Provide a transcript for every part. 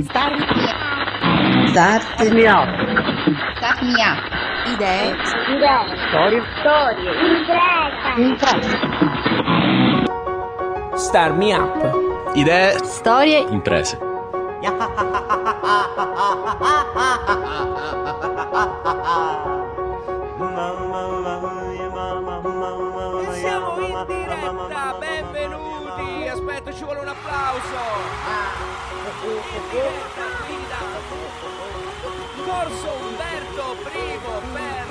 Start Start me up. Start me up. Idee Storie. Storie. Imprese Star Me Up. Idee, Storie imprese. E siamo in diretta, benvenuti. Aspetta, ci vuole un applauso. Corso Umberto I per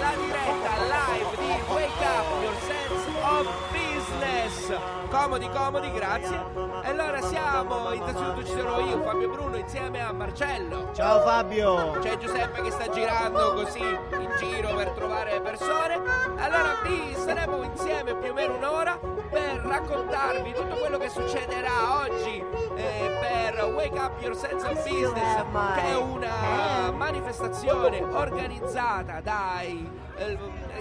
la diretta live di Wake Up Your Sense of Business. Comodi, comodi, grazie. E allora siamo, innanzitutto ci sono io, Fabio Bruno, insieme a Marcello. Ciao Fabio! C'è Giuseppe che sta girando così in giro per trovare persone. Allora vi saremo insieme più o meno un'ora raccontarvi tutto quello che succederà oggi eh, per Wake Up Your Sense of Business, che è una manifestazione organizzata dai eh,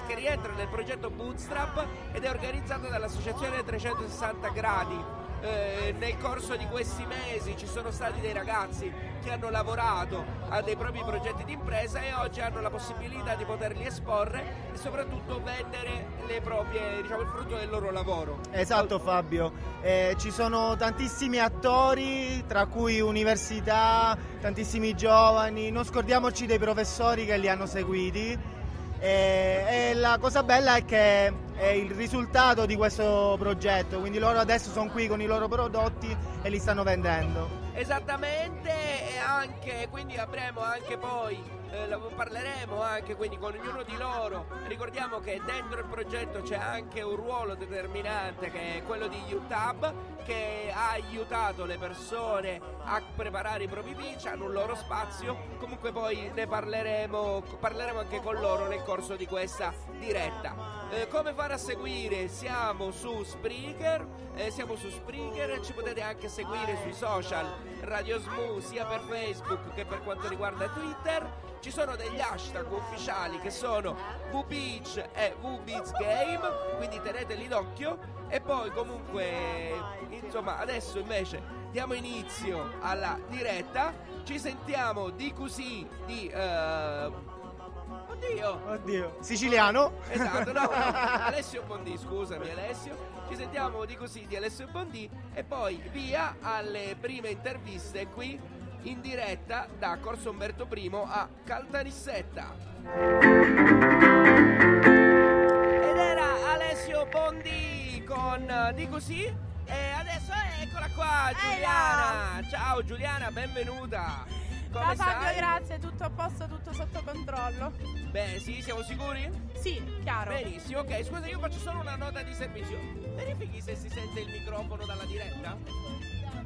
che rientra nel progetto Bootstrap ed è organizzata dall'associazione 360 gradi. Eh, nel corso di questi mesi ci sono stati dei ragazzi che hanno lavorato a dei propri progetti di impresa e oggi hanno la possibilità di poterli esporre e soprattutto vendere proprie, diciamo, il frutto del loro lavoro. Esatto Fabio, Eh, ci sono tantissimi attori, tra cui università, tantissimi giovani, non scordiamoci dei professori che li hanno seguiti. Eh, e la cosa bella è che è il risultato di questo progetto, quindi loro adesso sono qui con i loro prodotti e li stanno vendendo. Esattamente, e anche, quindi avremo anche poi, eh, parleremo anche quindi con ognuno di loro. Ricordiamo che dentro il progetto c'è anche un ruolo determinante che è quello di UTAB che ha aiutato le persone a preparare i propri pitch, hanno un loro spazio. Comunque poi ne parleremo, parleremo anche con loro nel corso di questa diretta. Eh, come fare a seguire? Siamo su Spreaker, eh, siamo su Spreaker, ci potete anche seguire sui social Radio Smoo sia per Facebook che per quanto riguarda Twitter. Ci sono degli hashtag ufficiali che sono VBeach e VBeachGame, quindi teneteli d'occhio. E poi comunque, insomma, adesso invece diamo inizio alla diretta. Ci sentiamo di così di... eh, Oddio! Oddio, siciliano? Esatto, no, Alessio Bondi, scusami Alessio. Ci sentiamo di così di Alessio Bondi e poi via alle prime interviste qui in diretta da Corso Umberto I a Caltanissetta. Ed era Alessio Bondi con di così e adesso eccola qua Giuliana. Ciao Giuliana, benvenuta. Come Ciao Fabio, stai? grazie, tutto a posto, tutto sotto controllo. Beh, sì, siamo sicuri? Sì, chiaro. Benissimo, ok, scusa, io faccio solo una nota di servizio. Verifichi se si sente il microfono dalla diretta?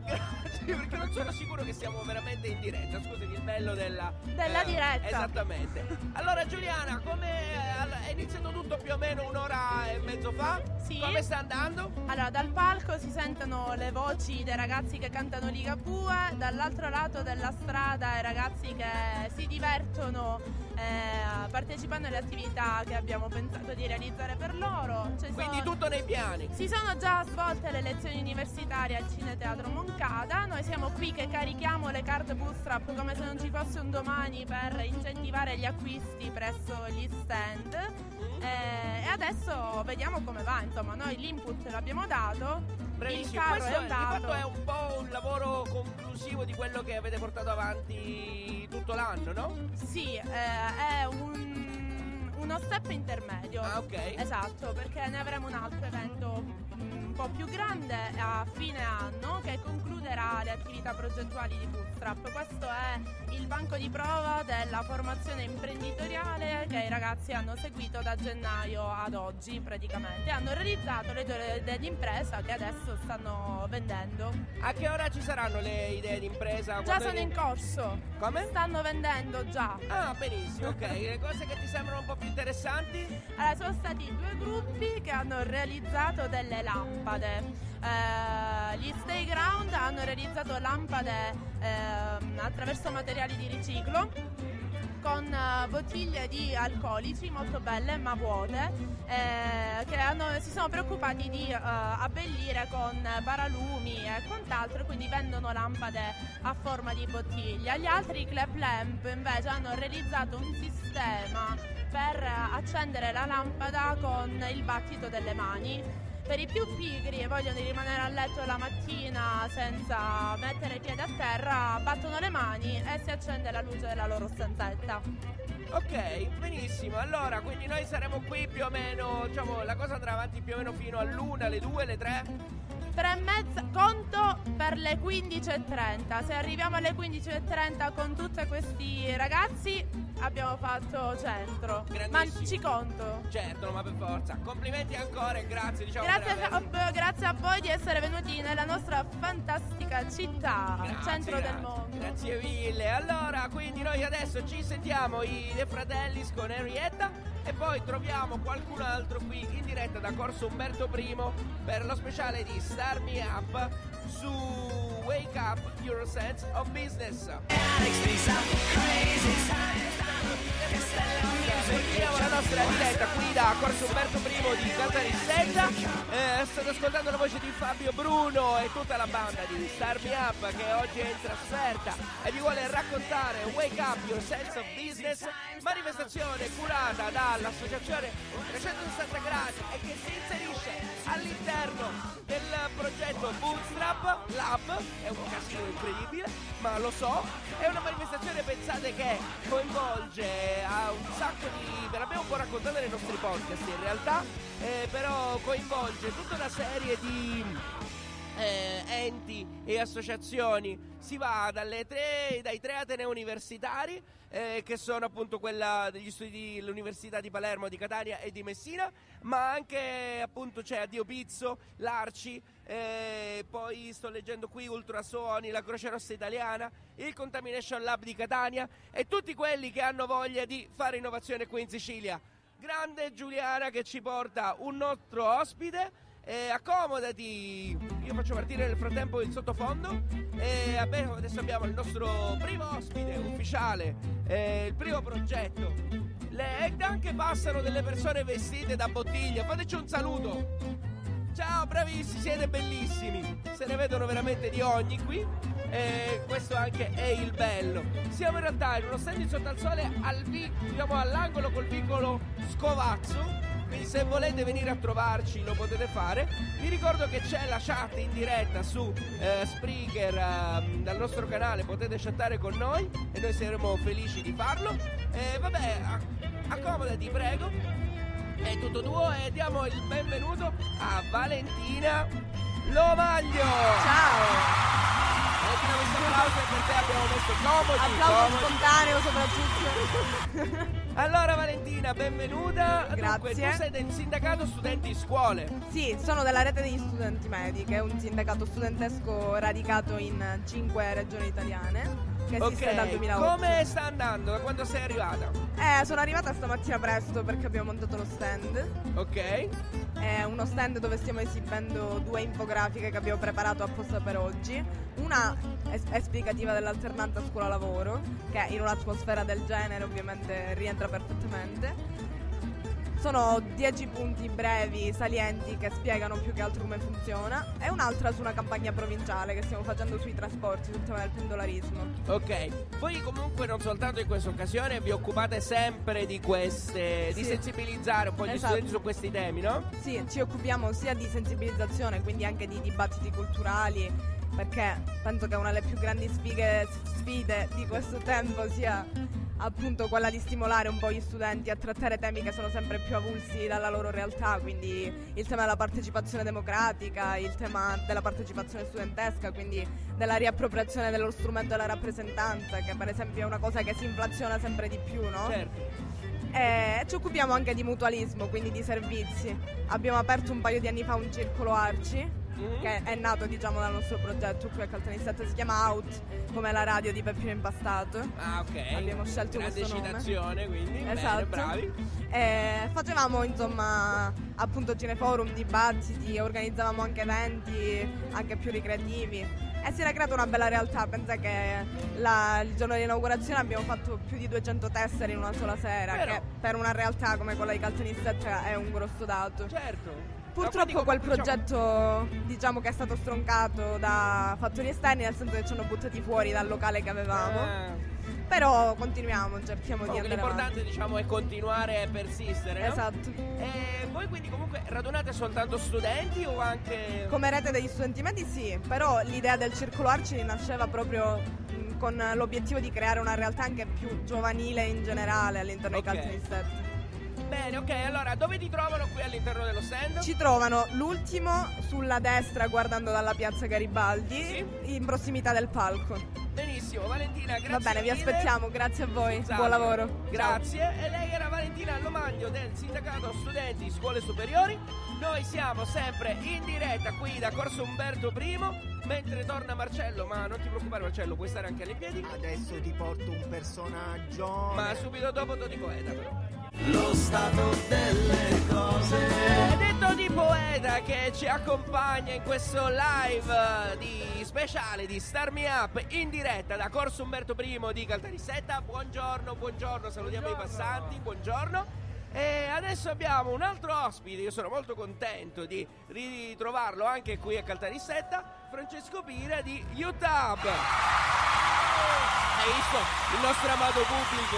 Perché non sono sicuro che siamo veramente in diretta. Scusami, il bello della... Della diretta. Esattamente. Allora, Giuliana, come eh, è iniziato tutto più o meno un'ora e mezzo fa? Sì. Come sta andando? Allora, dal palco si sentono le voci dei ragazzi che cantano Ligabue, dall'altro lato della strada i ragazzi che si divertono eh, partecipando alle attività che abbiamo pensato di realizzare per loro. Ci Quindi sono- tutto nei piani. Si sono già svolte le lezioni universitarie al Cineteatro Moncada, noi siamo qui che carichiamo le carte bootstrap come se non ci fosse un domani per incentivare gli acquisti presso gli stand. Eh, e adesso vediamo come va, insomma noi l'input l'abbiamo dato, Bravissimo. Questo è fatto è un po' un lavoro conclusivo di quello che avete portato avanti tutto l'anno, no? Sì, eh, è un- uno step intermedio. Ah, ok. Esatto, perché ne avremo un altro evento mm, un po' più grande a fine anno che concluderà le attività progettuali di Bootstrap. Questo è il banco di prova della formazione imprenditoriale che i ragazzi hanno seguito da gennaio ad oggi praticamente. Hanno realizzato le loro idee d'impresa che adesso stanno vendendo. A che ora ci saranno le idee di impresa? Già sono in corso. Come? Stanno vendendo già. Ah, benissimo, ok. Le cose che ti sembrano un po' più interessanti? Allora, sono stati due gruppi che hanno realizzato delle lampade. Eh, gli Stay Ground hanno realizzato lampade ehm, attraverso materiali di riciclo con eh, bottiglie di alcolici molto belle ma vuote eh, che hanno, si sono preoccupati di eh, abbellire con paralumi e quant'altro quindi vendono lampade a forma di bottiglia gli altri Clap Lamp invece hanno realizzato un sistema per accendere la lampada con il battito delle mani per i più pigri e vogliono rimanere a letto la mattina senza mettere i piedi a terra, battono le mani e si accende la luce della loro stanzetta. Ok, benissimo. Allora, quindi noi saremo qui più o meno, diciamo, la cosa andrà avanti più o meno fino all'una, alle due, alle tre? Tre e mezza, conto per le 15.30. Se arriviamo alle 15.30 con tutti questi ragazzi, abbiamo fatto centro. Ma ci conto. Certo, ma per forza. Complimenti ancora e grazie, diciamo. Grazie a, grazie a voi di essere venuti nella nostra fantastica città, grazie, centro grazie. del mondo. Grazie mille. Allora, quindi noi adesso ci sentiamo i De Fratellis con Henrietta e poi troviamo qualcun altro qui in diretta da Corso Umberto I per lo speciale di Star Me Up su Wake Up Your Sense of Business. Continuiamo la nostra diretta qui da Corso Umberto I di Caltanissetta. Eh, state ascoltando la voce di Fabio Bruno e tutta la banda di Star Me Up che oggi è in trasferta e vi vuole raccontare Wake Up Your Sense of Business, manifestazione curata dall'associazione 360 gradi e che si inserisce all'interno del progetto Bootstrap Lab. È un casino incredibile, ma lo so. È una manifestazione, pensate, che coinvolge a un sacco di... ve l'abbiamo un po' raccontato nei nostri podcast in realtà, eh, però coinvolge tutta una serie di eh, enti e associazioni. Si va tre, dai tre atenei universitari, eh, che sono appunto quella degli studi dell'Università di Palermo, di Catania e di Messina, ma anche appunto c'è Addio Pizzo, l'Arci, eh, poi sto leggendo qui Ultrasuoni, la Croce Rossa Italiana, il Contamination Lab di Catania e tutti quelli che hanno voglia di fare innovazione qui in Sicilia. Grande Giuliana che ci porta un nostro ospite eh, accomodati, io faccio partire nel frattempo il sottofondo e adesso abbiamo il nostro primo ospite ufficiale, eh, il primo progetto. Le Egdan che passano delle persone vestite da bottiglia, fateci un saluto. Ciao, bravissimi, siete bellissimi. Se ne vedono veramente di ogni qui. E questo anche è il bello. Siamo in realtà in uno stand sotto al sole al vi- diciamo, all'angolo col piccolo Scovazzo quindi se volete venire a trovarci lo potete fare. Vi ricordo che c'è la chat in diretta su eh, Spreaker eh, dal nostro canale, potete chattare con noi e noi saremo felici di farlo. E vabbè, accomodati prego. È tutto tuo e diamo il benvenuto a Valentina Lomaglio. Ciao! Valentina, questo applauso per te abbiamo messo comodi. Applauso comodi. spontaneo soprattutto. Allora Valentina, benvenuta. Grazie. Dunque, tu sei del sindacato studenti scuole. Sì, sono della rete degli studenti medi, che è un sindacato studentesco radicato in cinque regioni italiane che esiste okay. dal 2008. Come sta andando? Da quando sei arrivata? Eh, sono arrivata stamattina presto perché abbiamo montato lo stand. Ok. È uno stand dove stiamo esibendo due infografiche che abbiamo preparato apposta per oggi. Una è esplicativa dell'alternanza scuola-lavoro, che in un'atmosfera del genere ovviamente rientra perfettamente sono 10 punti brevi, salienti, che spiegano più che altro come funziona. E un'altra su una campagna provinciale che stiamo facendo sui trasporti, sul tema del pendolarismo. Ok, voi comunque non soltanto in questa occasione vi occupate sempre di queste, sì. di sensibilizzare un po' gli esatto. studenti su questi temi, no? Sì, ci occupiamo sia di sensibilizzazione, quindi anche di dibattiti culturali, perché penso che una delle più grandi sfide, sfide di questo tempo sia appunto quella di stimolare un po' gli studenti a trattare temi che sono sempre più avulsi dalla loro realtà, quindi il tema della partecipazione democratica, il tema della partecipazione studentesca, quindi della riappropriazione dello strumento della rappresentanza, che per esempio è una cosa che si inflaziona sempre di più, no? Certo. E ci occupiamo anche di mutualismo, quindi di servizi. Abbiamo aperto un paio di anni fa un circolo Arci Mhm. che è nato diciamo dal nostro progetto qui a Caltanissetta, si chiama Out, come la radio di Peppino Impastato. Ah, ok. Abbiamo scelto Grande questo nome. citazione, quindi. Esatto. Bene, bravi. E facevamo insomma appunto cineforum, dibattiti, organizzavamo anche eventi anche più ricreativi e si era creata una bella realtà, pensa che la- il giorno dell'inaugurazione abbiamo fatto più di 200 tessere in una sola sera, Però- che per una realtà come quella di Caltanissetta è un grosso dato. Certo. Purtroppo quel diciamo- progetto diciamo che è stato stroncato da fattori esterni, nel senso che ci hanno buttati fuori dal locale che avevamo. Ah. Però continuiamo, cerchiamo di Comunque andare avanti. l'importante diciamo è continuare a persistere, no? Esatto. E voi quindi comunque radunate soltanto studenti o anche... Come rete degli studenti medi sì, però l'idea del circolo Arci nasceva proprio con l'obiettivo di creare una realtà anche più giovanile in generale all'interno Ok. dei Caltanissetta. Bene, ok, allora dove ti trovano qui all'interno dello stand? Ci trovano l'ultimo sulla destra guardando dalla piazza Garibaldi, Sì. in prossimità del palco. Benissimo, Valentina, grazie Va bene, vi mille. aspettiamo, grazie a voi, Senz'altro. buon lavoro. Grazie. E lei era Valentina Lomaglio del Sindacato Studenti Scuole Superiori. Noi siamo sempre in diretta qui da Corso Umberto I, mentre torna Marcello, ma non ti preoccupare Marcello, puoi stare anche alle piedi. Adesso ti porto un personaggio. Ma subito dopo Toti Poeta però. Lo stato delle cose. È Toti Poeta che ci accompagna in questo live di speciale di Star Me Up in diretta da Corso Umberto I di Caltanissetta. Buongiorno, buongiorno, salutiamo i passanti, buongiorno. E adesso abbiamo un altro ospite, io sono molto contento di ritrovarlo anche qui a Caltanissetta, Francesco Pira di YouTube. Hai visto il nostro amato pubblico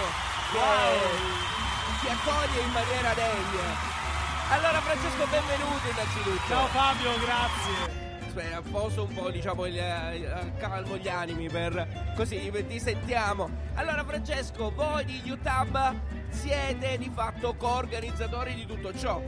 che ci accoglie in maniera degna. Allora Francesco benvenuto innanzitutto. Ciao Fabio, grazie. Aspetta, poso un po' diciamo il, eh, calmo gli animi per così ti sentiamo. Allora Francesco, voi di YouTube siete di fatto coorganizzatori di tutto ciò.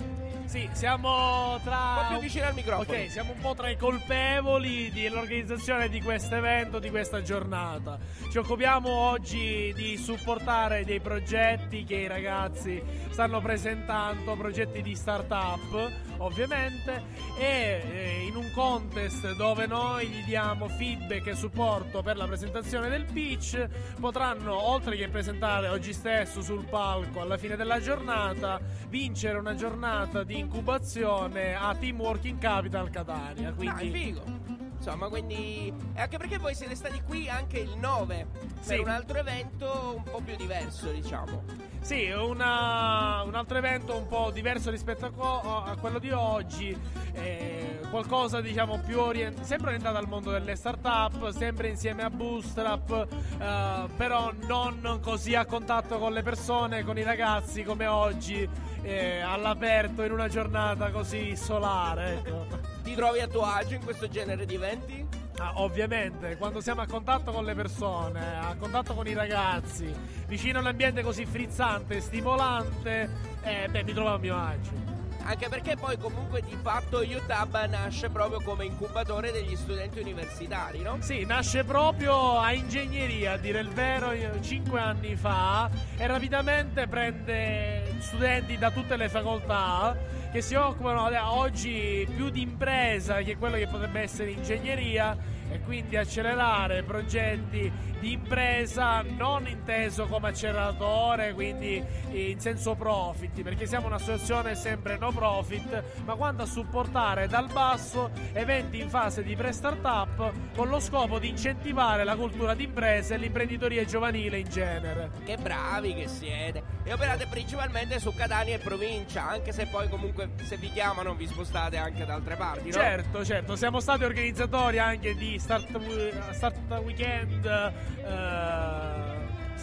Sì, siamo tra. Un vicino al microfono. Ok, siamo un po' tra i colpevoli dell'organizzazione di questo evento, di questa giornata. Ci occupiamo oggi di supportare dei progetti che i ragazzi stanno presentando, progetti di start-up, ovviamente, e in un contest dove noi gli diamo feedback e supporto per la presentazione del pitch, potranno, oltre che presentare oggi stesso sul palco alla fine della giornata, vincere una giornata di incubazione a Team Working Capital Catania. Quindi figo. Insomma, quindi. Anche perché voi siete stati qui anche il 9 Sì. per un altro evento un po' più diverso, diciamo. Sì, una- un altro evento un po' diverso rispetto a, co- a quello di oggi, eh, qualcosa diciamo più orientato, sempre orientato al mondo delle start-up, sempre insieme a Bootstrap, eh, però non così a contatto con le persone, con i ragazzi come oggi, eh, all'aperto in una giornata così solare. Ecco. Ti trovi a tuo agio in questo genere di eventi? Ah, ovviamente, quando siamo a contatto con le persone, a contatto con i ragazzi, vicino a un ambiente così frizzante, stimolante, eh, beh, mi trovo a mio agio. Anche perché poi comunque di fatto UTAB nasce proprio come incubatore degli studenti universitari, no? Sì, nasce proprio a ingegneria, a dire il vero, 5 anni fa e rapidamente prende studenti da tutte le facoltà che si occupano oggi più di impresa che quello che potrebbe essere ingegneria e quindi accelerare progetti di impresa non inteso come acceleratore, quindi in senso profit, perché siamo un'associazione sempre no profit, ma quanto a supportare dal basso eventi in fase di pre-startup con lo scopo di incentivare la cultura d'impresa e l'imprenditoria giovanile in genere. Che bravi che siete! E operate principalmente su Catania e provincia, anche se poi comunque se vi chiamano vi spostate anche da altre parti, no? Certo, certo, siamo stati organizzatori anche di Start, start Weekend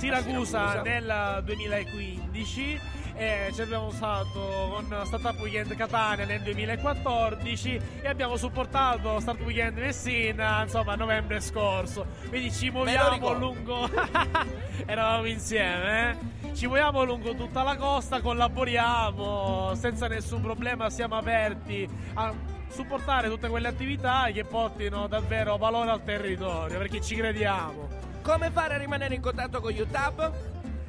Siracusa Siracusa. nel 2015 e ci abbiamo usato con Startup Weekend Catania nel 2014 e abbiamo supportato Start Weekend Messina insomma a novembre scorso quindi ci muoviamo lungo eravamo insieme eh? ci muoviamo lungo tutta la costa collaboriamo senza nessun problema siamo aperti a supportare tutte quelle attività che portino davvero valore al territorio perché ci crediamo Come fare a rimanere in contatto con UTAB?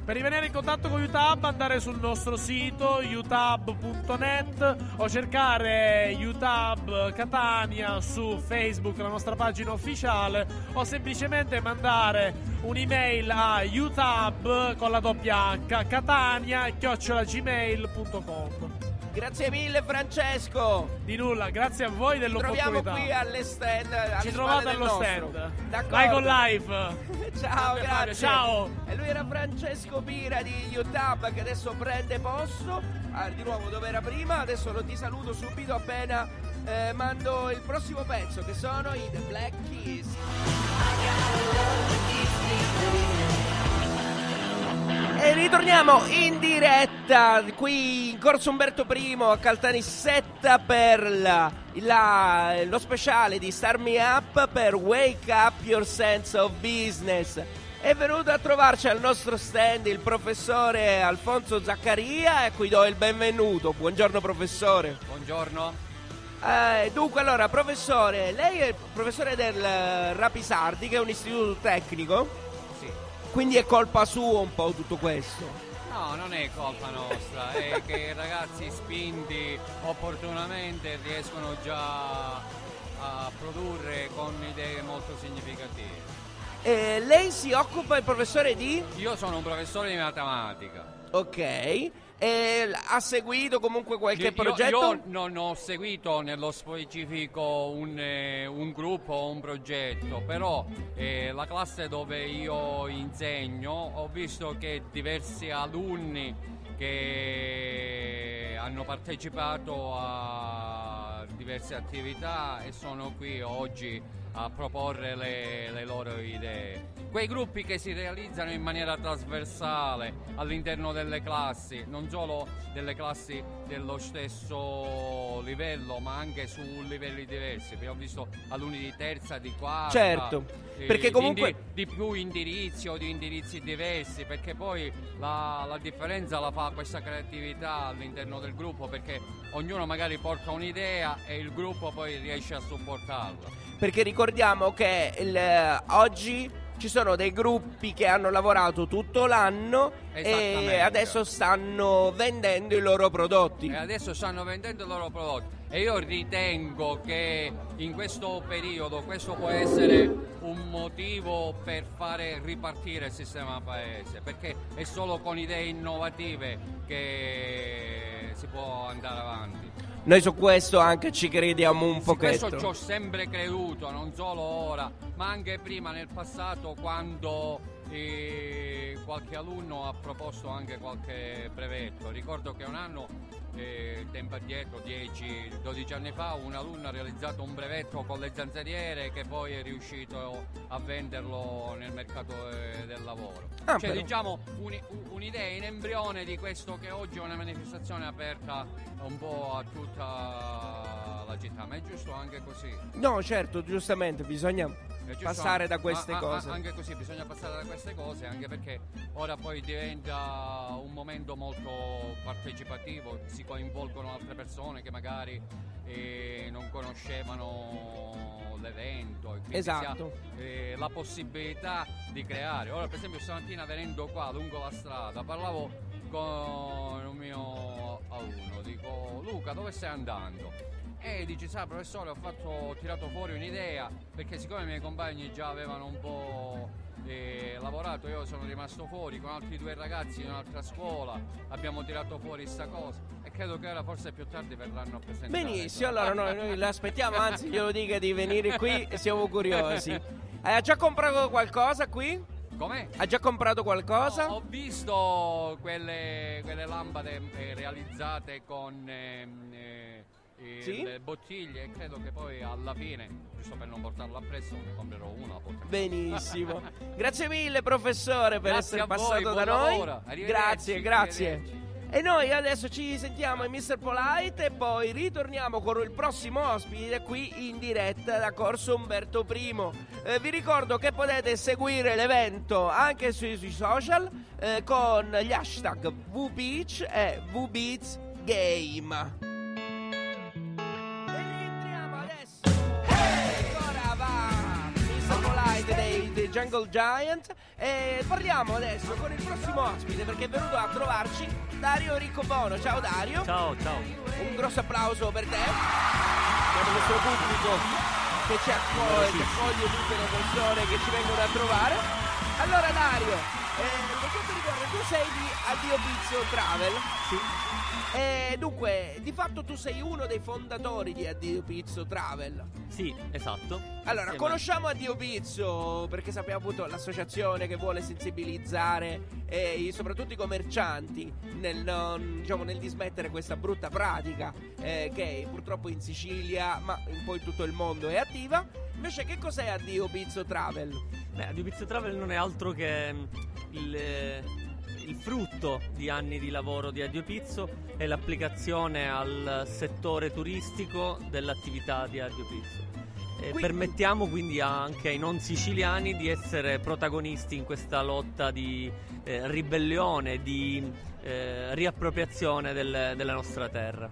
Per rimanere in contatto con UTAB andare sul nostro sito utab.net o cercare UTAB Catania su Facebook, la nostra pagina ufficiale, o semplicemente mandare un'email a utab con la doppia H catania chiocciolagmail.com. Grazie mille Francesco. Di nulla, grazie a voi Ci troviamo dell'opportunità. qui alle stand. alle Ci trovate allo stand. Vai con live. Ciao, grazie. ciao. E lui era Francesco Pira di UTAB che adesso prende posto. Ah, di nuovo dove era prima, adesso lo ti saluto subito appena eh, mando il prossimo pezzo che sono i The Black Keys. E ritorniamo in diretta qui in Corso Umberto I a Caltanissetta per la- la- lo speciale di Start Me Up per Wake Up Your Sense of Business. È venuto a trovarci al nostro stand il professore Alfonso Zaccaria e a cui do il benvenuto. Buongiorno professore. Buongiorno. Eh, dunque, allora, professore, lei è il professore del Rapisardi, che è un istituto tecnico. Quindi è colpa sua un po' tutto questo. No, non è colpa nostra, è che i ragazzi spinti opportunamente riescono già a produrre con idee molto significative. Eh, lei si occupa, il professore, di... Io sono un professore di matematica. Ok. E l- ha seguito comunque qualche io- progetto? Io, non ho seguito nello specifico un, eh, un gruppo o un progetto, però eh, la classe dove io insegno ho visto che diversi alunni che hanno partecipato a diverse attività e sono qui oggi a proporre le, le loro idee. Quei gruppi che si realizzano in maniera trasversale all'interno delle classi, non solo delle classi dello stesso livello, ma anche su livelli diversi. Abbiamo visto alunni di terza, di quarta. Certo, eh, perché di comunque- indi- di più indirizzi o di indirizzi diversi, perché poi la, la differenza la fa questa creatività all'interno del gruppo, perché ognuno magari porta un'idea e il gruppo poi riesce a supportarla. Perché ricordiamo che il- eh, oggi ci sono dei gruppi che hanno lavorato tutto l'anno e adesso stanno vendendo i loro prodotti. E adesso stanno vendendo i loro prodotti e io ritengo che in questo periodo questo può essere un motivo per fare ripartire il sistema paese, perché è solo con idee innovative che si può andare avanti. Noi su questo anche ci crediamo un Su questo pochetto. ci ho sempre creduto, non solo ora, ma anche prima nel passato quando eh, qualche alunno ha proposto anche qualche brevetto. Ricordo che un anno, eh, tempo addietro, 10-12 anni fa, un alunno ha realizzato un brevetto con le zanzariere che poi è riuscito a venderlo nel mercato eh, del lavoro. Ah, cioè però. diciamo uni- un'idea in embrione di questo che oggi è una manifestazione aperta un po' a tutta la città, ma è giusto anche così. No, certo, giustamente, bisogna passare da queste a- a- cose. anche così bisogna passare da queste cose, anche perché ora poi diventa un momento molto partecipativo, si coinvolgono altre persone che magari eh, non conoscevano l'evento Esatto. si ha eh, la possibilità di creare. Ora per esempio stamattina venendo qua lungo la strada parlavo con un mio alunno, dico Luca dove stai andando? E dice, sa professore, ho, fatto, ho tirato fuori un'idea, perché siccome i miei compagni già avevano un po' eh, lavorato, io sono rimasto fuori con altri due ragazzi in un'altra scuola, abbiamo tirato fuori sta cosa e credo che ora forse più tardi verranno a presentare. Benissimo, allora noi, noi l'aspettiamo, anzi glielo dica di venire qui e siamo curiosi. Eh, ha già comprato qualcosa qui? Com'è? Ha già comprato qualcosa? Ho, ho visto quelle, quelle lampade eh, realizzate con ehm, eh, eh, Sì? le bottiglie e credo che poi alla fine, giusto per non portarlo appresso, ne comprerò una. Benissimo. Grazie mille professore per Grazie essere voi, passato buon da noi. Grazie, grazie. E noi adesso ci sentiamo in Mr. Polite e poi ritorniamo con il prossimo ospite qui in diretta da Corso Umberto I. Eh, vi ricordo che potete seguire l'evento anche sui, sui social eh, con gli hashtag VBeach e VBeatsGame. Jungle Giant. E parliamo adesso con il prossimo ospite perché è venuto a trovarci Dario Riccobono. Ciao Dario. Ciao, ciao. Un grosso applauso per te. Per il nostro pubblico che ci accoglie, che accoglie tutte le persone che ci vengono a trovare. Allora Dario, eh, per quanto riguarda, tu sei di Addio Pizzo Travel. Sì. E dunque, di fatto tu sei uno dei fondatori di Addio Pizzo Travel. Sì, esatto. Allora, Insieme- conosciamo Addio Pizzo perché sappiamo appunto l'associazione che vuole sensibilizzare eh, soprattutto i commercianti nel, non- diciamo, nel dismettere questa brutta pratica eh, che purtroppo in Sicilia, ma un po' in tutto il mondo è attiva. Invece, che cos'è Addio Pizzo Travel? Beh, Addio Pizzo Travel non è altro che mm, il, eh, il frutto di anni di lavoro di Addio Pizzo e l'applicazione al settore turistico dell'attività di Addio Pizzo. Quindi- permettiamo quindi anche ai non siciliani di essere protagonisti in questa lotta di eh, ribellione, di eh, riappropriazione del- della nostra terra.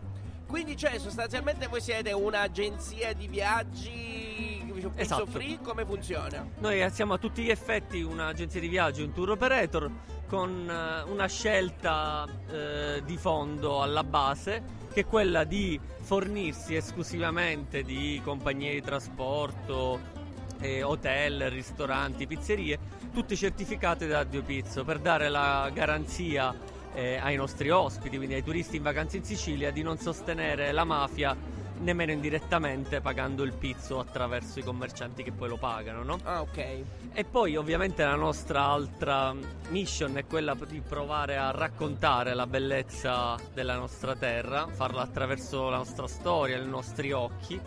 Quindi, cioè, sostanzialmente voi siete un'agenzia di viaggi diciamo, pizzo Esatto. free? Come funziona? Noi siamo a tutti gli effetti un'agenzia di viaggio, un tour operator con eh, una scelta eh, di fondo alla base che è quella di fornirsi esclusivamente di compagnie di trasporto, eh, hotel, ristoranti, pizzerie, tutte certificate da Dio Pizzo per dare la garanzia eh, ai nostri ospiti, quindi ai turisti in vacanza in Sicilia, di non sostenere la mafia nemmeno indirettamente pagando il pizzo attraverso i commercianti che poi lo pagano, no? Ah, ok. E poi ovviamente la nostra altra mission è quella di provare a raccontare la bellezza della nostra terra, farla attraverso la nostra storia, i nostri occhi,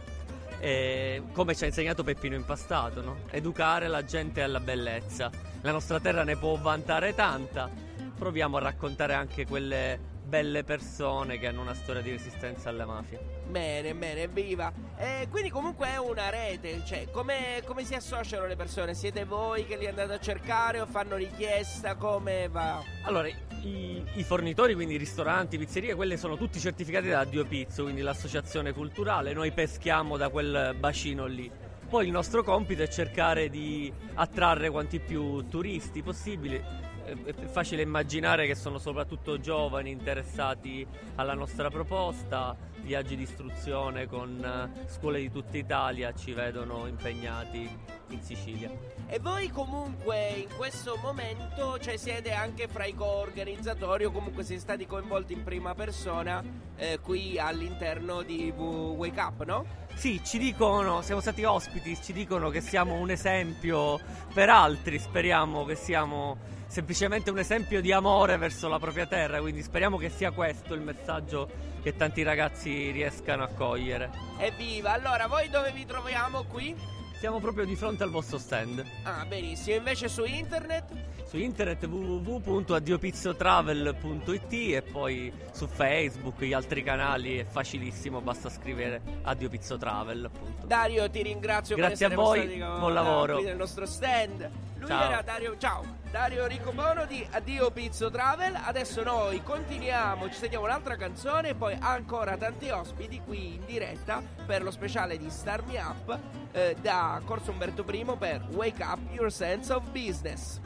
come ci ha insegnato Peppino Impastato, no? educare la gente alla bellezza. La nostra terra ne può vantare tanta, proviamo a raccontare anche quelle belle persone che hanno una storia di resistenza alla mafia. Bene, bene, viva. E quindi comunque è una rete, cioè come, come si associano le persone? Siete voi che li andate a cercare o fanno richiesta? Come va? Allora, i, i fornitori, quindi ristoranti, pizzerie, quelle sono tutti certificati da Dio Pizzo, quindi l'associazione culturale, noi peschiamo da quel bacino lì. Poi il nostro compito è cercare di attrarre quanti più turisti possibili. Eh, È facile immaginare che sono soprattutto giovani interessati alla nostra proposta, viaggi di istruzione con eh, scuole di tutta Italia ci vedono impegnati in Sicilia. E voi comunque in questo momento, cioè siete anche fra i co-organizzatori o comunque siete stati coinvolti in prima persona eh, qui all'interno di Wake Up, no? Sì, ci dicono, siamo stati ospiti, ci dicono che siamo un esempio per altri, speriamo che siamo semplicemente un esempio di amore verso la propria terra, quindi speriamo che sia questo il messaggio che tanti ragazzi riescano a cogliere. Evviva! Allora, voi dove vi troviamo qui? Siamo proprio di fronte al vostro stand. Ah, benissimo. Invece su internet? Su internet www.addiopizzotravel.it e poi su Facebook, gli altri canali è facilissimo, basta scrivere Addio Pizzo Travel appunto. Dario, ti ringrazio Grazie per a voi, essere stati con- buon lavoro. qui nel nostro stand. Lui Ciao. era Dario, ciao. Dario Ricobono di Addio Pizzo Travel. Adesso noi continuiamo, ci sentiamo un'altra canzone e poi ancora tanti ospiti qui in diretta per lo speciale di Star Me Up eh, da Corso Umberto I per Wake Up Your Sense of Business.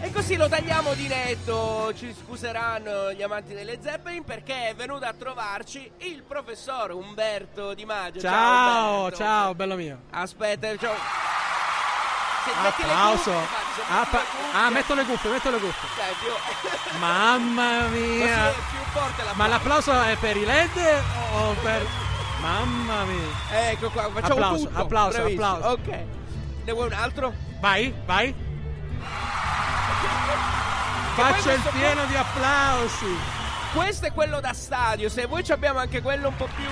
E così lo tagliamo di netto, ci scuseranno gli amanti delle Zeppelin perché è venuto a trovarci il professor Umberto Di Maggio. Ciao, Umberto. ciao, bello mio. Aspetta, ciao. Applauso. Ah, pa- ah, metto le cuffie, metto le cuffie. dai, più- Mamma mia. è più forte la Ma l'applauso è per i LED o per... Mamma mia. Ecco qua, facciamo Applauso, tutto. applauso, Bravissimo. applauso. Ok. Ne vuoi un altro? Vai, vai. Faccio il pieno di applausi. Questo è quello da stadio, se voi ci abbiamo anche quello un po' più...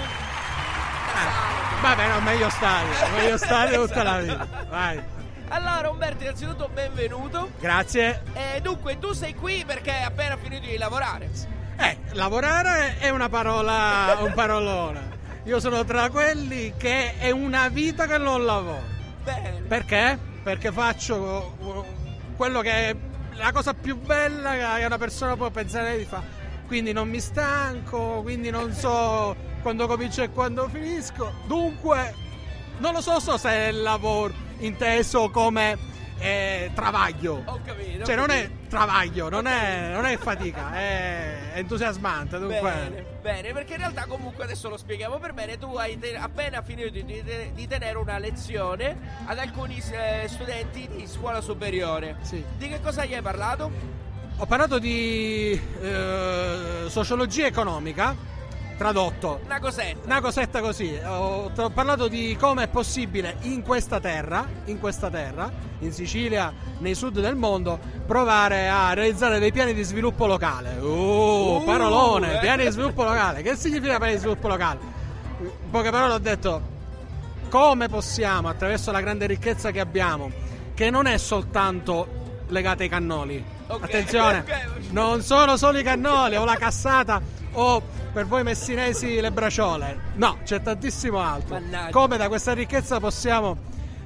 Vabbè, no, meglio stadio. Meglio stadio tutta la vita. Vai. Allora Umberto, innanzitutto benvenuto. Grazie. E dunque tu sei qui perché hai appena finito di lavorare. Eh, lavorare è una parola, un parolone. Io sono tra quelli che è una vita che non lavoro. Bene. Perché? Perché faccio uh, quello che è la cosa più bella che una persona può pensare di fare. Quindi non mi stanco, quindi non so quando comincio e quando finisco. Dunque, non lo so, so se è il lavoro. Inteso come eh, travaglio. Ho capito. Cioè ho non è travaglio, non è, non è fatica, è entusiasmante. Dunque, Bene, bene, perché in realtà comunque adesso lo spieghiamo per bene, tu hai te- appena finito di, di- di tenere una lezione ad alcuni eh, studenti di scuola superiore. Sì. Di che cosa gli hai parlato? Ho parlato di eh, sociologia economica, tradotto. Una cosetta. Una cosetta così, ho, ho parlato di come è possibile in questa terra, in questa terra, in Sicilia, nei sud del mondo, provare a realizzare dei piani di sviluppo locale. Oh, Uh, parolone, eh. piani di sviluppo locale. Che significa piani di sviluppo locale? In poche parole ho detto come possiamo, attraverso la grande ricchezza che abbiamo, che non è soltanto legata ai cannoli. Ok, Attenzione, non sono solo i cannoli o la cassata o per voi messinesi le braciole. No, c'è tantissimo altro. Mannaggia. Come da questa ricchezza possiamo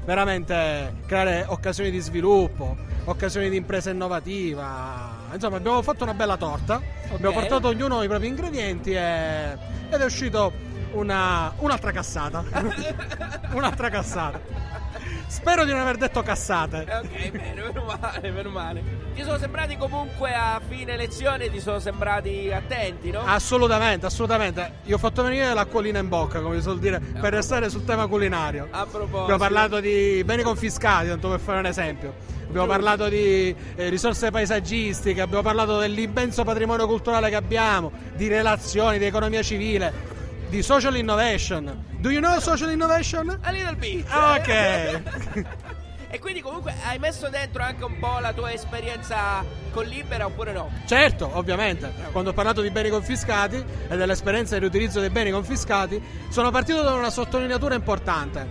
veramente creare occasioni di sviluppo, occasioni di impresa innovativa. Insomma, abbiamo fatto una bella torta. Abbiamo portato ognuno i propri ingredienti e- ed è uscito una, un'altra cassata. un'altra cassata. Spero di non aver detto cassate. Eh, Ok, bene, meno male, meno male. Ti sono sembrati comunque a fine lezione, ti sono sembrati attenti, no? Assolutamente, assolutamente. Io ho fatto venire l'acquolina in bocca, come si suol dire, per restare sul tema culinario. A proposito. Abbiamo parlato di beni confiscati, tanto per fare un esempio. Abbiamo parlato di eh, risorse paesaggistiche, abbiamo parlato dell'immenso patrimonio culturale che abbiamo, di relazioni, di economia civile, di social innovation. Do you know social innovation? A little bit. Ah, Ok. E quindi comunque hai messo dentro anche un po' la tua esperienza con Libera oppure no? Certo, ovviamente. Quando ho parlato di beni confiscati e dell'esperienza di riutilizzo dei beni confiscati, sono partito da una sottolineatura importante.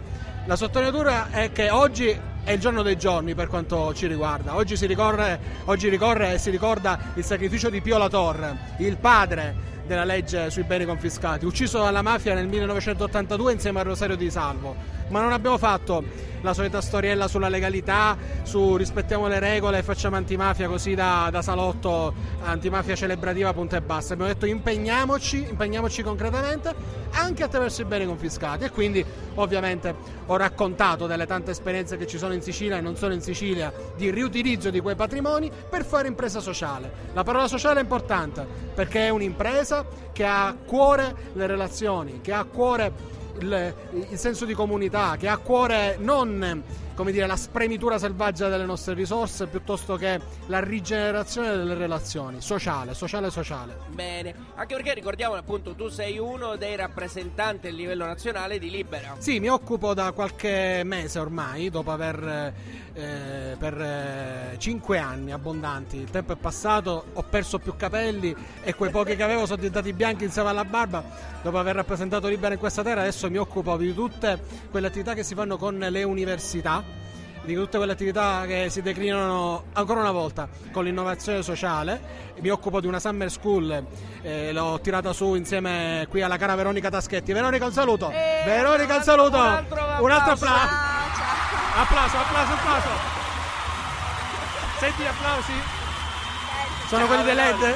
La sottolineatura è che oggi è il giorno dei giorni per quanto ci riguarda. Oggi si ricorre, oggi ricorre e si ricorda il sacrificio di Pio La Torre, il padre della legge sui beni confiscati, ucciso dalla mafia nel 1982 insieme a Rosario Di Salvo. Ma non abbiamo fatto la solita storiella sulla legalità, su rispettiamo le regole e facciamo antimafia così da, da salotto antimafia celebrativa punto e basta. Abbiamo detto impegniamoci, impegniamoci concretamente anche attraverso i beni confiscati e quindi ovviamente ho raccontato delle tante esperienze che ci sono in Sicilia e non solo in Sicilia di riutilizzo di quei patrimoni per fare impresa sociale. La parola sociale è importante perché è un'impresa che ha a cuore le relazioni, che ha a cuore il, il senso di comunità, che ha a cuore non come dire, la spremitura selvaggia delle nostre risorse piuttosto che la rigenerazione delle relazioni, sociale, sociale, sociale. Bene, anche perché ricordiamo appunto tu sei uno dei rappresentanti a livello nazionale di Libera. Sì, mi occupo da qualche mese ormai, dopo aver eh, per eh, cinque anni abbondanti, il tempo è passato, ho perso più capelli e quei pochi che avevo sono diventati bianchi insieme alla barba. Dopo aver rappresentato Libera in questa terra, adesso mi occupo di tutte quelle attività che si fanno con le università di tutte quelle attività che si declinano ancora una volta con l'innovazione sociale. Mi occupo di una summer school, eh, l'ho tirata su insieme qui alla cara Veronica Taschetti. Veronica, un saluto! Eh, Veronica, un saluto! Un altro applauso. Un altro applauso! Applauso, applauso, applauso! Senti gli applausi? Sono quelli dei LED?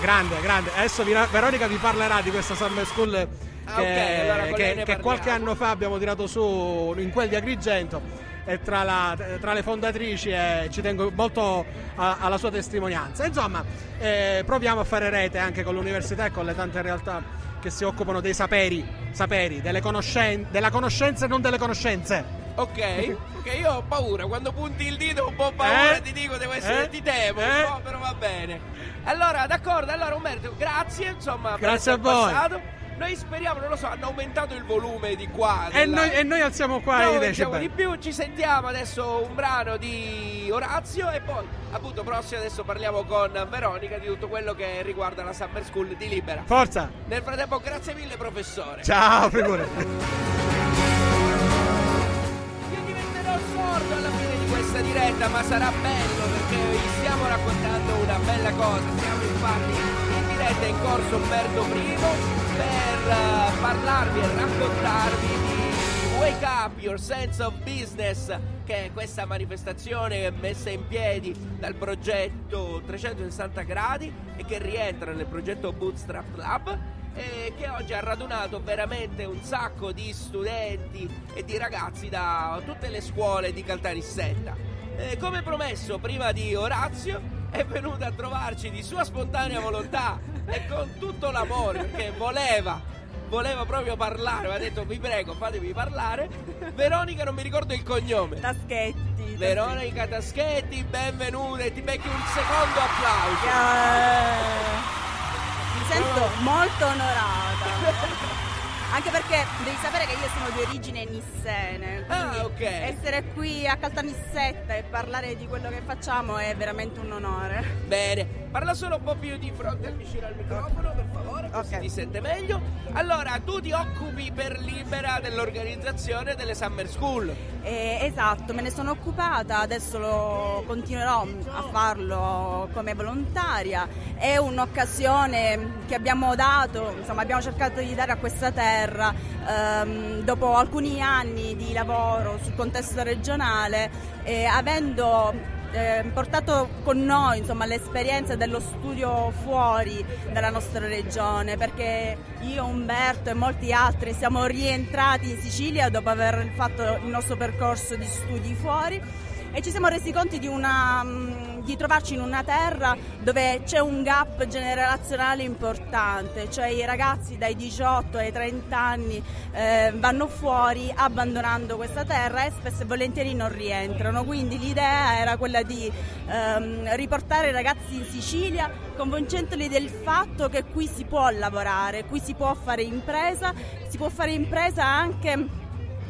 Grande, grande. Adesso Veronica vi parlerà di questa summer school che, Ah, allora che- lei ne che parliamo. qualche anno fa abbiamo tirato su in quel di Agrigento e tra, la- tra le fondatrici e ci tengo molto a- alla sua testimonianza. Insomma, eh, proviamo a fare rete anche con l'università e con le tante realtà che si occupano dei saperi, saperi delle conoscen- della conoscenza e non delle conoscenze. Ok, ok, io ho paura, quando punti il dito ho un po' paura, Eh? ti dico, devo essere, Eh? ti temo, Eh? però va bene. Allora, d'accordo, allora Umberto, grazie, insomma, per Grazie essere a voi. passato. Noi speriamo, non lo so, hanno aumentato il volume di qua. E della- noi, e noi alziamo qua No, i decibel. di più, ci sentiamo adesso un brano di Orazio e poi appunto prossimo adesso parliamo con Veronica di tutto quello che riguarda la Summer School di Libera. Forza! Nel frattempo grazie mille professore. Ciao, figurati. Io diventerò sordo alla fine di questa diretta, ma sarà bello perché vi stiamo raccontando una bella cosa. Siamo infatti in diretta in corso Umberto I per eh, parlarvi e raccontarvi di Wake Up Your Sense of Business, che è questa manifestazione messa in piedi dal progetto 360 gradi e che rientra nel progetto Bootstrap Lab eh, che oggi ha radunato veramente un sacco di studenti e di ragazzi da tutte le scuole di Caltanissetta. Eh, come promesso prima di Orazio è venuta a trovarci di sua spontanea volontà e con tutto l'amore perché voleva voleva proprio parlare, mi ha detto vi prego fatemi parlare. Veronica non mi ricordo il cognome. Taschetti. Veronica Taschetti, benvenuta e ti becchi un secondo applauso. Eh, mi sento molto onorata. Anche perché devi sapere che io sono di origine nissene. Ah, ok. Essere qui a Caltanissetta e parlare di quello che facciamo è veramente un onore. Bene, parla solo un po' più di fronte vicino al microfono, per favore, così Ok. ti sente meglio. Allora, tu ti occupi per Libera dell'organizzazione delle Summer School. Eh, esatto, me ne sono occupata, adesso lo continuerò a farlo come volontaria. È un'occasione che abbiamo dato, insomma abbiamo cercato di dare a questa terra ehm, dopo alcuni anni di lavoro sul contesto regionale, eh, avendo eh, portato con noi insomma, l'esperienza dello studio fuori dalla nostra regione perché io, Umberto e molti altri siamo rientrati in Sicilia dopo aver fatto il nostro percorso di studi fuori e ci siamo resi conto di, una, di trovarci in una terra dove c'è un gap generazionale importante, cioè i ragazzi dai 18 ai 30 anni eh, vanno fuori abbandonando questa terra e spesso e volentieri non rientrano, quindi l'idea era quella di ehm, riportare i ragazzi in Sicilia convincendoli del fatto che qui si può lavorare, qui si può fare impresa, si può fare impresa anche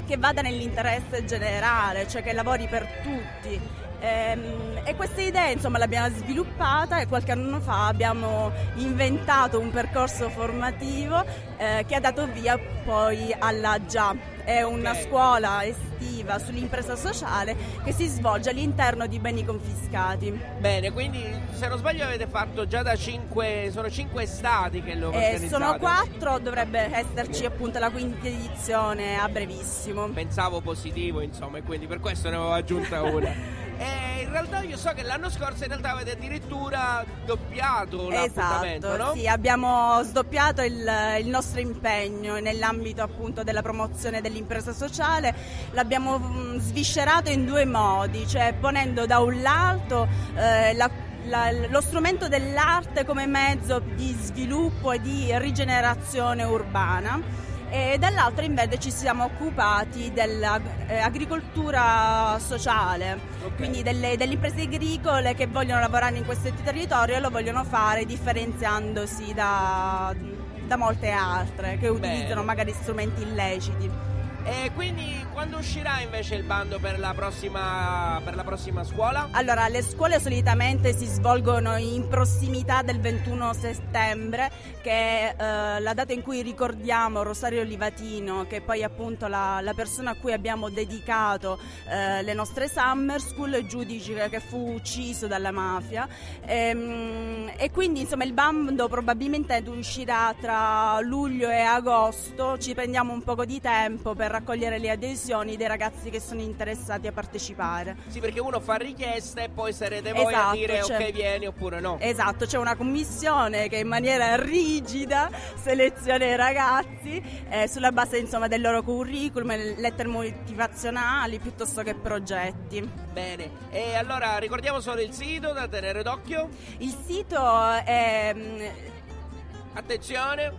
che vada nell'interesse generale, cioè che lavori per tutti. Ehm, E questa idea insomma l'abbiamo sviluppata e qualche anno fa abbiamo inventato un percorso formativo eh, che ha dato via poi alla GIA. È una Ok. scuola estiva sull'impresa sociale che si svolge all'interno di beni confiscati. Bene, quindi se non sbaglio avete fatto già da cinque, sono cinque stati che lo Eh, organizzate. sono quattro, dovrebbe esserci appunto la quinta edizione a brevissimo. Pensavo positivo, insomma, e quindi per questo ne avevo aggiunta una. E in realtà io so che l'anno scorso in realtà avete addirittura doppiato l'appuntamento, Esatto, no? sì, abbiamo sdoppiato il, il nostro impegno nell'ambito appunto della promozione dell'impresa sociale, l'abbiamo mm, sviscerato in due modi, cioè ponendo da un lato eh, la- la- lo strumento dell'arte come mezzo di sviluppo e di rigenerazione urbana e dall'altro invece ci siamo occupati dell'agricoltura sociale, Ok. quindi delle, delle imprese agricole che vogliono lavorare in questo territorio e lo vogliono fare differenziandosi da, da molte altre che utilizzano magari strumenti illeciti. E quindi quando uscirà invece il bando per la prossima, per la prossima scuola? Allora, le scuole solitamente si svolgono in prossimità del 21 settembre, che è eh, la data in cui ricordiamo Rosario Livatino, che è poi appunto la, la persona a cui abbiamo dedicato eh, le nostre summer school, giudice che fu ucciso dalla mafia. Ehm, E, quindi insomma il bando probabilmente uscirà tra luglio e agosto, ci prendiamo un poco di tempo per raccogliere le adesioni dei ragazzi che sono interessati a partecipare. Sì, perché uno fa richiesta e poi sarete voi a Esatto, dire cioè- ok vieni oppure no. Esatto, c'è una commissione che in maniera rigida seleziona i ragazzi eh, sulla base insomma, del loro curriculum, lettere motivazionali piuttosto che progetti. Bene, e allora ricordiamo solo il sito da tenere d'occhio. Il sito è mm, Attenzione,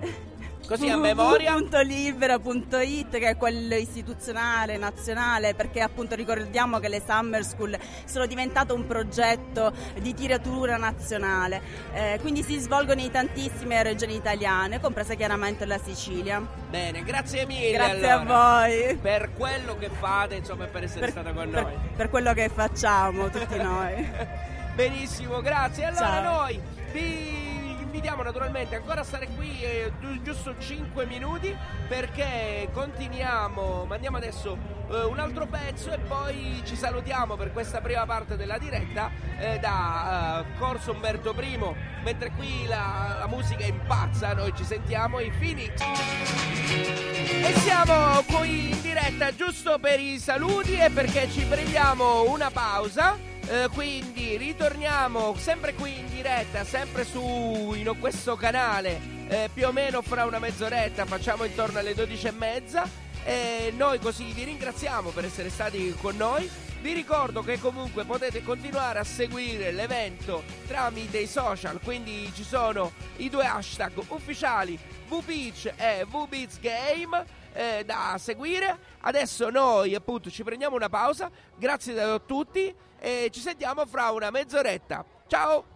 così a memoria. www.libera.it che è quello istituzionale, nazionale, perché appunto ricordiamo che le Summer School sono diventate un progetto di tiratura nazionale, Eh, quindi si svolgono in tantissime regioni italiane, compresa chiaramente la Sicilia. Bene, grazie mille. Grazie allora, a voi. Per quello che fate, insomma, per essere Per, stata con per- noi. per quello che facciamo tutti noi. Benissimo, grazie. Allora Ciao. noi vi invitiamo naturalmente ancora a stare qui eh, giu- giusto 5 minuti perché continuiamo, mandiamo adesso eh, un altro pezzo e poi ci salutiamo per questa prima parte della diretta eh, da eh, Corso Umberto I, mentre qui la, la musica impazza, noi ci sentiamo i Phoenix. E siamo qui in diretta giusto per i saluti e perché ci prendiamo una pausa. Eh, quindi ritorniamo sempre qui in diretta, sempre su in questo canale eh, più o meno fra una mezz'oretta, facciamo intorno alle 12 e mezza. E noi così vi ringraziamo per essere stati con noi. Vi ricordo che comunque potete continuare a seguire l'evento tramite i social, quindi ci sono i due hashtag ufficiali VPeach e VBeats Game eh, da seguire. Adesso noi appunto ci prendiamo una pausa. Grazie a tutti e ci sentiamo fra una mezz'oretta. Ciao!